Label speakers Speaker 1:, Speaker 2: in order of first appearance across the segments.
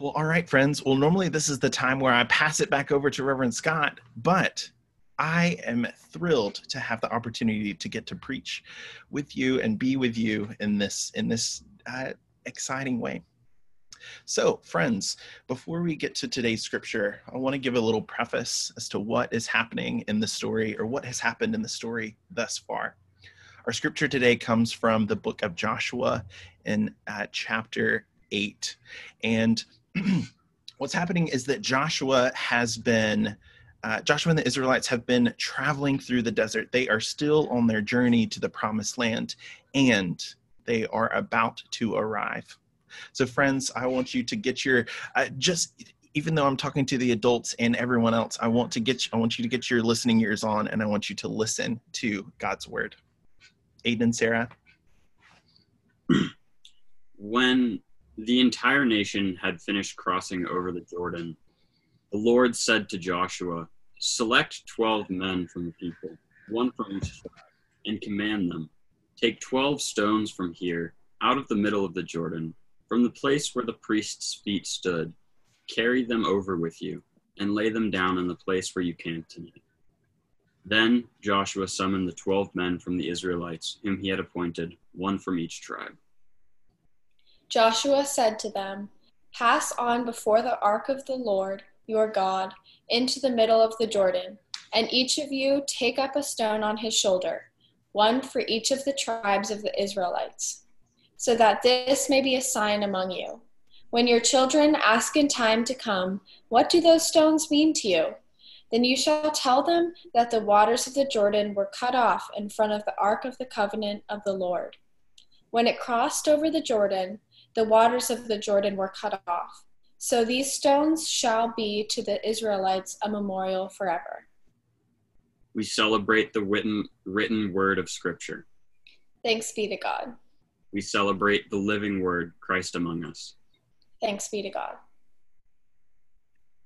Speaker 1: well, all right, friends. Well, normally this is the time where I pass it back over to Reverend Scott, but I am thrilled to have the opportunity to get to preach with you and be with you in this in this uh, exciting way. So, friends, before we get to today's scripture, I want to give a little preface as to what is happening in the story or what has happened in the story thus far. Our scripture today comes from the book of Joshua in uh, chapter 8. And what's happening is that Joshua has been. Uh, Joshua and the Israelites have been traveling through the desert. They are still on their journey to the promised land, and they are about to arrive. So, friends, I want you to get your uh, just even though I'm talking to the adults and everyone else, I want to get you, I want you to get your listening ears on, and I want you to listen to God's word. Aiden and Sarah.
Speaker 2: When the entire nation had finished crossing over the Jordan, the Lord said to Joshua, Select twelve men from the people, one from each tribe, and command them Take twelve stones from here, out of the middle of the Jordan, from the place where the priest's feet stood. Carry them over with you, and lay them down in the place where you camped tonight. Then Joshua summoned the twelve men from the Israelites, whom he had appointed, one from each tribe.
Speaker 3: Joshua said to them, Pass on before the ark of the Lord your God into the middle of the Jordan, and each of you take up a stone on his shoulder, one for each of the tribes of the Israelites, so that this may be a sign among you. When your children ask in time to come, What do those stones mean to you? Then you shall tell them that the waters of the Jordan were cut off in front of the ark of the covenant of the Lord. When it crossed over the Jordan, the waters of the Jordan were cut off. So these stones shall be to the Israelites a memorial forever.
Speaker 2: We celebrate the written, written word of Scripture.
Speaker 3: Thanks be to God.
Speaker 2: We celebrate the living word, Christ among us.
Speaker 3: Thanks be to God.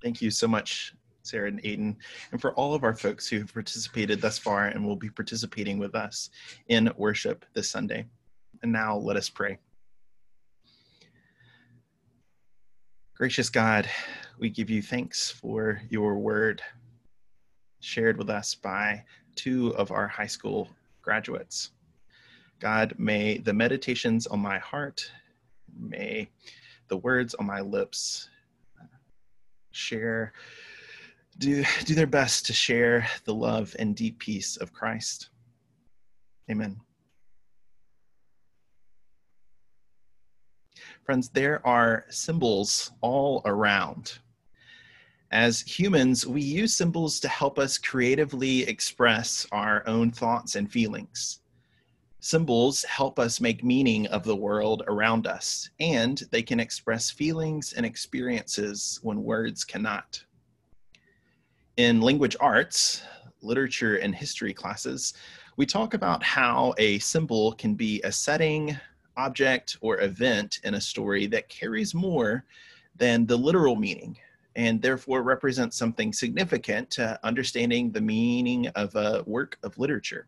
Speaker 1: Thank you so much, Sarah and Aiden, and for all of our folks who have participated thus far and will be participating with us in worship this Sunday. And now let us pray. Gracious God, we give you thanks for your word shared with us by two of our high school graduates. God, may the meditations on my heart, may the words on my lips uh, share, do, do their best to share the love and deep peace of Christ. Amen. Friends, there are symbols all around. As humans, we use symbols to help us creatively express our own thoughts and feelings. Symbols help us make meaning of the world around us, and they can express feelings and experiences when words cannot. In language arts, literature, and history classes, we talk about how a symbol can be a setting, object or event in a story that carries more than the literal meaning and therefore represents something significant to understanding the meaning of a work of literature.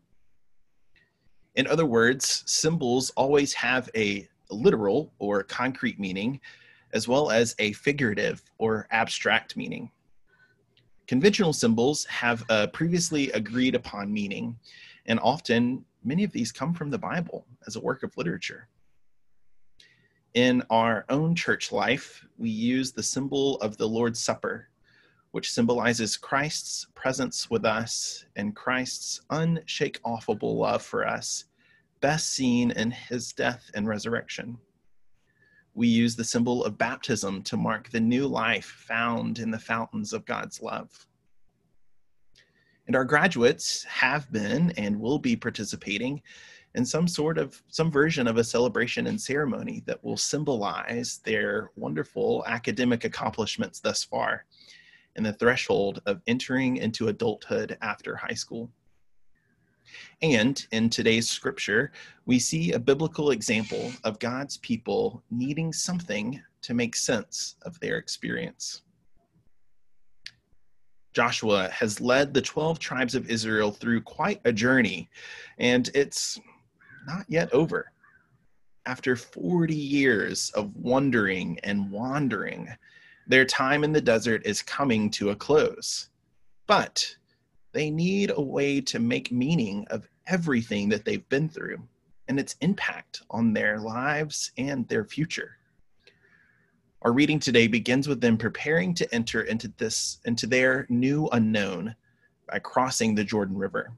Speaker 1: In other words, symbols always have a literal or concrete meaning, as well as a figurative or abstract meaning. Conventional symbols have a previously agreed upon meaning, and often many of these come from the Bible as a work of literature. In our own church life, we use the symbol of the Lord's Supper, which symbolizes Christ's presence with us and Christ's unshake-offable love for us, best seen in his death and resurrection. We use the symbol of baptism to mark the new life found in the fountains of God's love. And our graduates have been and will be participating in some sort of some version of a celebration and ceremony that will symbolize their wonderful academic accomplishments thus far and the threshold of entering into adulthood after high school. And in today's scripture, we see a biblical example of God's people needing something to make sense of their experience. Joshua has led the 12 tribes of Israel through quite a journey, and it's not yet over. after 40 years of wandering and wandering, their time in the desert is coming to a close. But they need a way to make meaning of everything that they've been through and its impact on their lives and their future. Our reading today begins with them preparing to enter into this into their new unknown by crossing the Jordan River.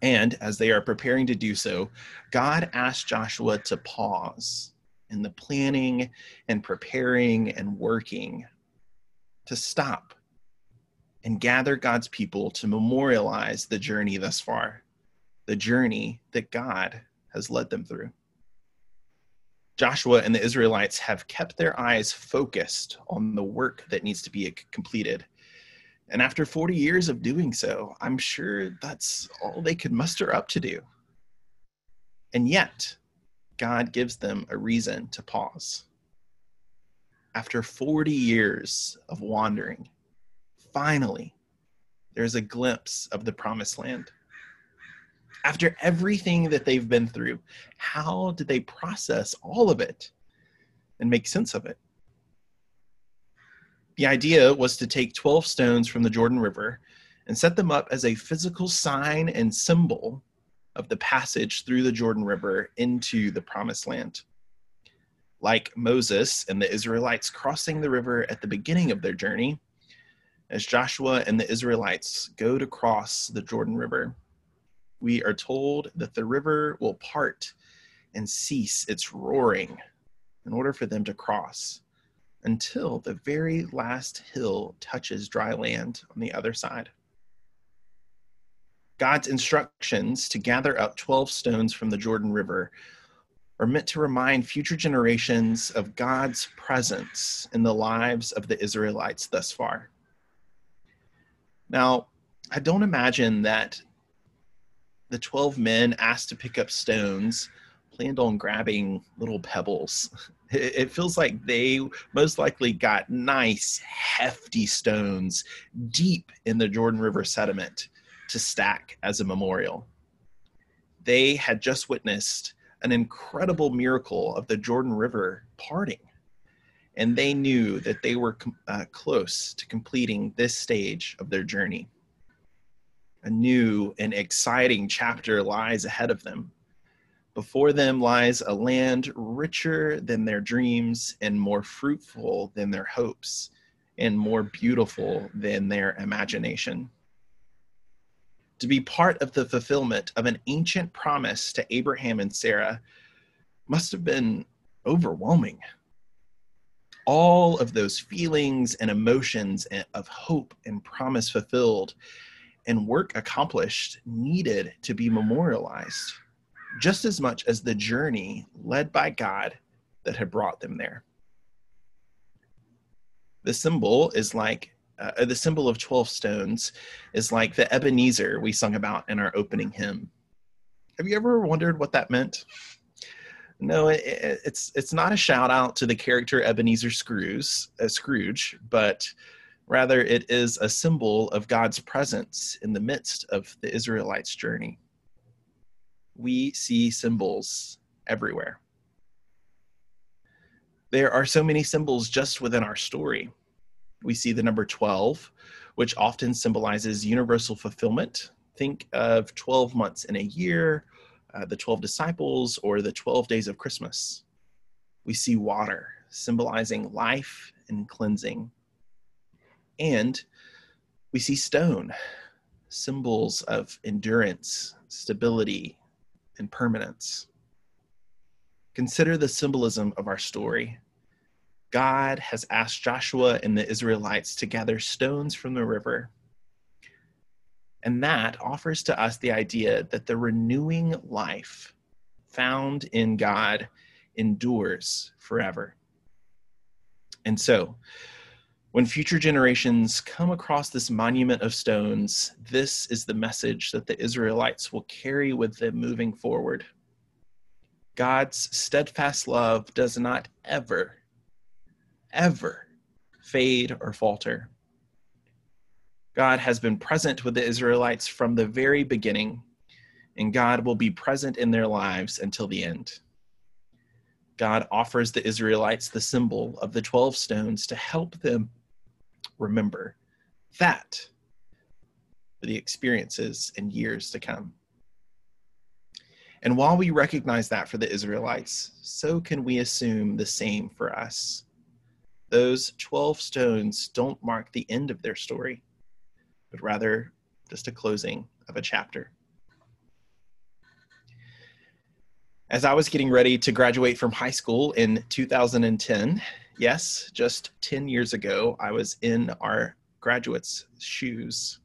Speaker 1: And as they are preparing to do so, God asks Joshua to pause in the planning and preparing and working, to stop and gather God's people to memorialize the journey thus far, the journey that God has led them through. Joshua and the Israelites have kept their eyes focused on the work that needs to be completed and after 40 years of doing so, I'm sure that's all they could muster up to do. And yet, God gives them a reason to pause. After 40 years of wandering, finally, there's a glimpse of the promised land. After everything that they've been through, how did they process all of it and make sense of it? The idea was to take 12 stones from the Jordan River and set them up as a physical sign and symbol of the passage through the Jordan River into the promised land. Like Moses and the Israelites crossing the river at the beginning of their journey, as Joshua and the Israelites go to cross the Jordan River, we are told that the river will part and cease its roaring in order for them to cross until the very last hill touches dry land on the other side. God's instructions to gather up 12 stones from the Jordan River are meant to remind future generations of God's presence in the lives of the Israelites thus far. Now, I don't imagine that the 12 men asked to pick up stones planned on grabbing little pebbles it feels like they most likely got nice, hefty stones deep in the Jordan River sediment to stack as a memorial. They had just witnessed an incredible miracle of the Jordan River parting, and they knew that they were uh, close to completing this stage of their journey. A new and exciting chapter lies ahead of them before them lies a land richer than their dreams and more fruitful than their hopes and more beautiful than their imagination. To be part of the fulfillment of an ancient promise to Abraham and Sarah must have been overwhelming. All of those feelings and emotions of hope and promise fulfilled and work accomplished needed to be memorialized just as much as the journey led by God that had brought them there. The symbol is like uh, the symbol of 12 stones is like the Ebenezer we sung about in our opening hymn. Have you ever wondered what that meant? No, it, it's it's not a shout out to the character Ebenezer Scrooge, uh, Scrooge, but rather it is a symbol of God's presence in the midst of the Israelites' journey we see symbols everywhere. There are so many symbols just within our story. We see the number 12, which often symbolizes universal fulfillment. Think of 12 months in a year, uh, the 12 disciples, or the 12 days of Christmas. We see water, symbolizing life and cleansing. And we see stone, symbols of endurance, stability, and permanence. Consider the symbolism of our story. God has asked Joshua and the Israelites to gather stones from the river. And that offers to us the idea that the renewing life found in God endures forever. And so, when future generations come across this monument of stones, this is the message that the Israelites will carry with them moving forward. God's steadfast love does not ever, ever fade or falter. God has been present with the Israelites from the very beginning, and God will be present in their lives until the end. God offers the Israelites the symbol of the 12 stones to help them remember that for the experiences and years to come. And while we recognize that for the Israelites, so can we assume the same for us. Those 12 stones don't mark the end of their story, but rather just a closing of a chapter. As I was getting ready to graduate from high school in 2010, yes, just 10 years ago, I was in our graduates' shoes.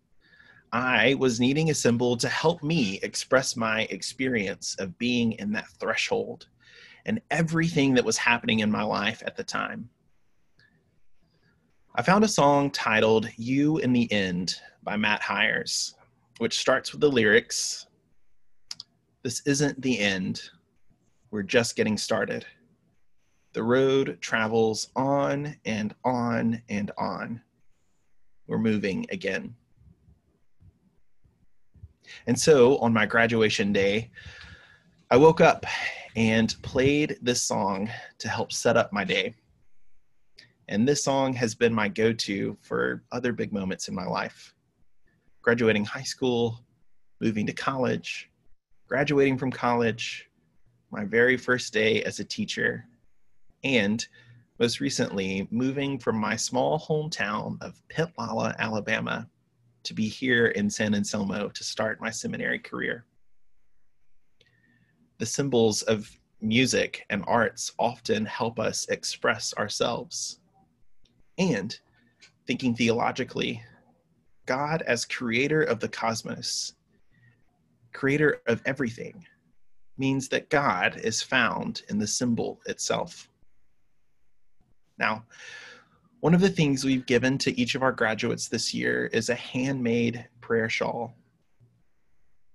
Speaker 1: I was needing a symbol to help me express my experience of being in that threshold and everything that was happening in my life at the time. I found a song titled You in the End by Matt Hires, which starts with the lyrics This isn't the end we're just getting started. The road travels on and on and on. We're moving again. And so on my graduation day, I woke up and played this song to help set up my day. And this song has been my go to for other big moments in my life graduating high school, moving to college, graduating from college, my very first day as a teacher, and most recently, moving from my small hometown of Pitlala, Alabama, to be here in San Anselmo to start my seminary career. The symbols of music and arts often help us express ourselves. And thinking theologically, God as creator of the cosmos, creator of everything, means that God is found in the symbol itself. Now, one of the things we've given to each of our graduates this year is a handmade prayer shawl.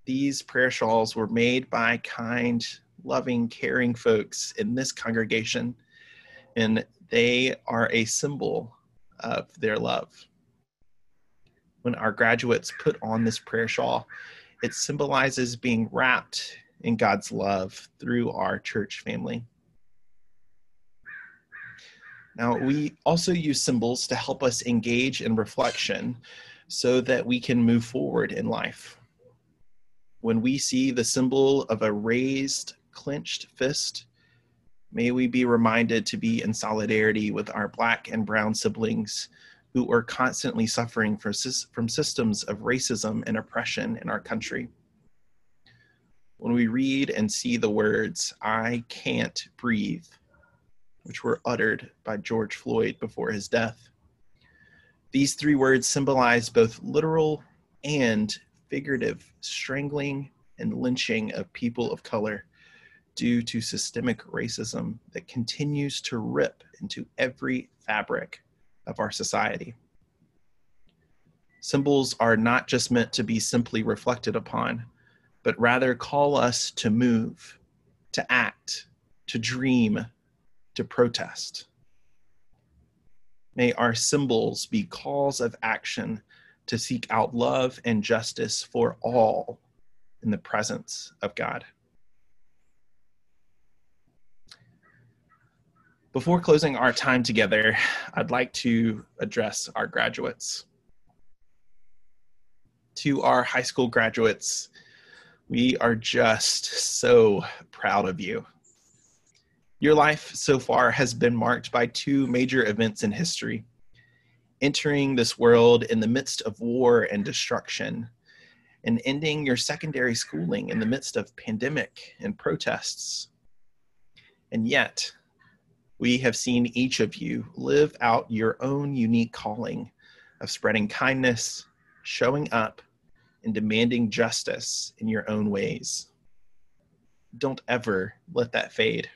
Speaker 1: These prayer shawls were made by kind, loving, caring folks in this congregation, and they are a symbol of their love. When our graduates put on this prayer shawl, it symbolizes being wrapped in God's love through our church family. Now, we also use symbols to help us engage in reflection so that we can move forward in life. When we see the symbol of a raised, clenched fist, may we be reminded to be in solidarity with our Black and Brown siblings who are constantly suffering from systems of racism and oppression in our country when we read and see the words, I can't breathe, which were uttered by George Floyd before his death. These three words symbolize both literal and figurative strangling and lynching of people of color due to systemic racism that continues to rip into every fabric of our society. Symbols are not just meant to be simply reflected upon but rather call us to move, to act, to dream, to protest. May our symbols be calls of action to seek out love and justice for all in the presence of God. Before closing our time together, I'd like to address our graduates. To our high school graduates, we are just so proud of you. Your life so far has been marked by two major events in history entering this world in the midst of war and destruction, and ending your secondary schooling in the midst of pandemic and protests. And yet, we have seen each of you live out your own unique calling of spreading kindness, showing up, and demanding justice in your own ways. Don't ever let that fade.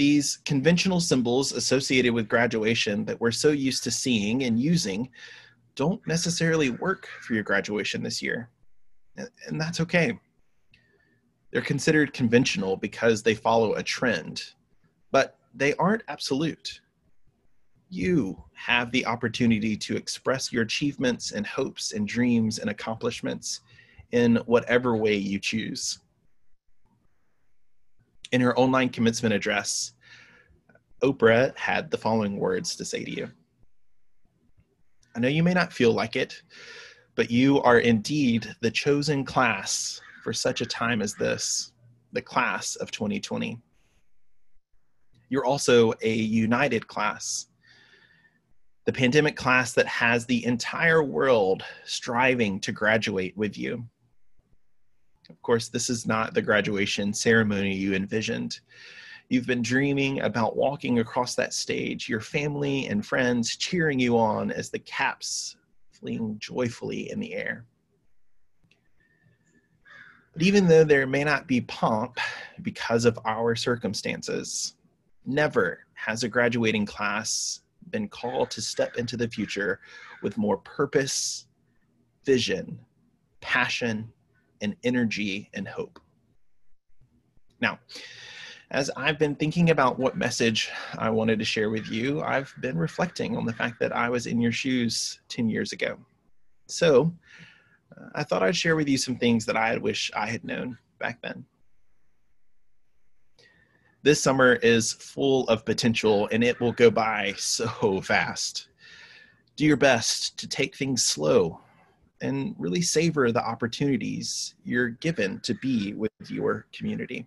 Speaker 1: These conventional symbols associated with graduation that we're so used to seeing and using don't necessarily work for your graduation this year. And that's okay. They're considered conventional because they follow a trend, but they aren't absolute you have the opportunity to express your achievements and hopes and dreams and accomplishments in whatever way you choose. In her online commencement address, Oprah had the following words to say to you I know you may not feel like it, but you are indeed the chosen class for such a time as this, the class of 2020. You're also a united class, the pandemic class that has the entire world striving to graduate with you. Of course, this is not the graduation ceremony you envisioned. You've been dreaming about walking across that stage, your family and friends cheering you on as the caps fling joyfully in the air. But even though there may not be pomp because of our circumstances, never has a graduating class been called to step into the future with more purpose, vision, passion, and energy and hope. Now, as I've been thinking about what message I wanted to share with you, I've been reflecting on the fact that I was in your shoes 10 years ago. So uh, I thought I'd share with you some things that I wish I had known back then. This summer is full of potential and it will go by so fast. Do your best to take things slow and really savor the opportunities you're given to be with your community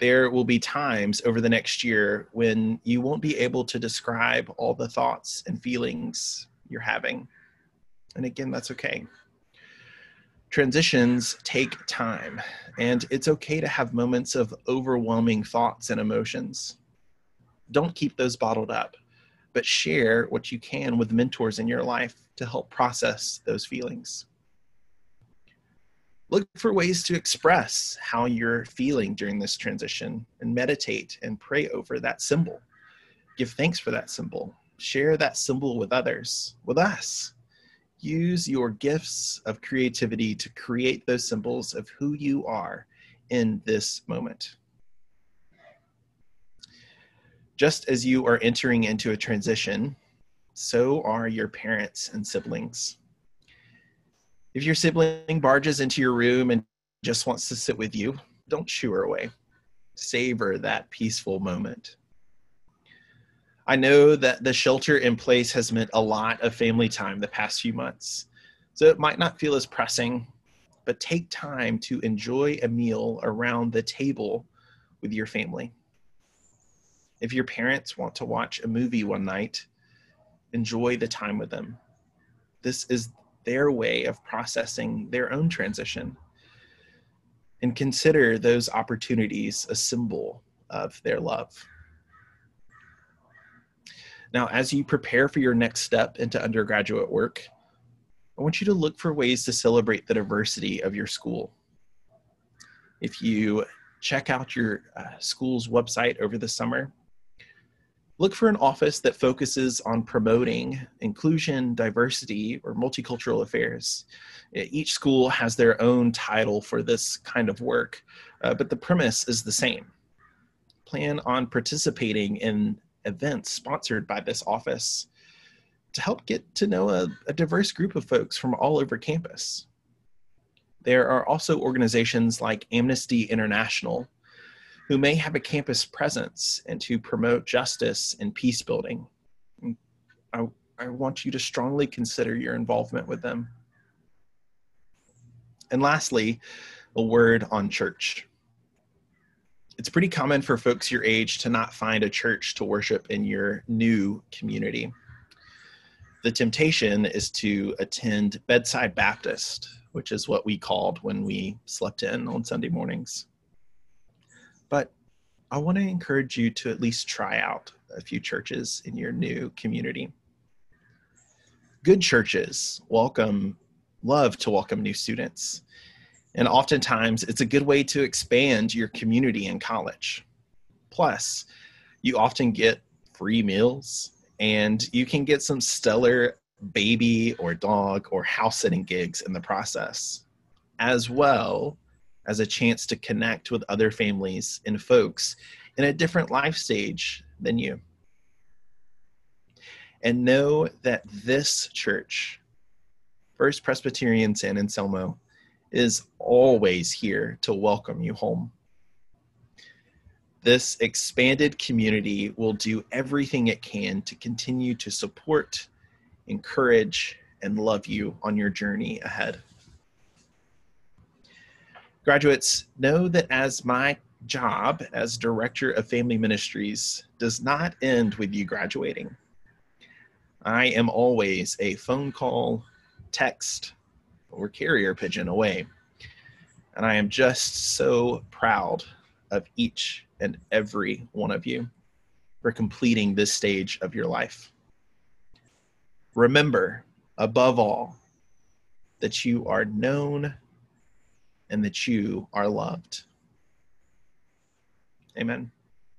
Speaker 1: there will be times over the next year when you won't be able to describe all the thoughts and feelings you're having. And again, that's okay. Transitions take time, and it's okay to have moments of overwhelming thoughts and emotions. Don't keep those bottled up, but share what you can with mentors in your life to help process those feelings look for ways to express how you're feeling during this transition and meditate and pray over that symbol. Give thanks for that symbol. Share that symbol with others, with us. Use your gifts of creativity to create those symbols of who you are in this moment. Just as you are entering into a transition, so are your parents and siblings if your sibling barges into your room and just wants to sit with you, don't shoo her away. Savor that peaceful moment. I know that the shelter in place has meant a lot of family time the past few months, so it might not feel as pressing, but take time to enjoy a meal around the table with your family. If your parents want to watch a movie one night, enjoy the time with them. This is their way of processing their own transition and consider those opportunities a symbol of their love. Now, as you prepare for your next step into undergraduate work, I want you to look for ways to celebrate the diversity of your school. If you check out your uh, school's website over the summer, look for an office that focuses on promoting inclusion, diversity, or multicultural affairs. Each school has their own title for this kind of work, uh, but the premise is the same. Plan on participating in events sponsored by this office to help get to know a, a diverse group of folks from all over campus. There are also organizations like Amnesty International who may have a campus presence and to promote justice and peace building. I, I want you to strongly consider your involvement with them. And lastly, a word on church. It's pretty common for folks your age to not find a church to worship in your new community. The temptation is to attend Bedside Baptist, which is what we called when we slept in on Sunday mornings. But I want to encourage you to at least try out a few churches in your new community. Good churches welcome, love to welcome new students. And oftentimes, it's a good way to expand your community in college. Plus, you often get free meals and you can get some stellar baby or dog or house sitting gigs in the process, as well as a chance to connect with other families and folks in a different life stage than you. And know that this church, First Presbyterian San Anselmo, is always here to welcome you home. this expanded community will do everything it can to continue to support, encourage, and love you on your journey ahead. Graduates, know that as my job as Director of Family Ministries does not end with you graduating. I am always a phone call, text, or carrier pigeon away. And I am just so proud of each and every one of you for completing this stage of your life. Remember, above all, that you are known and that you are loved. Amen.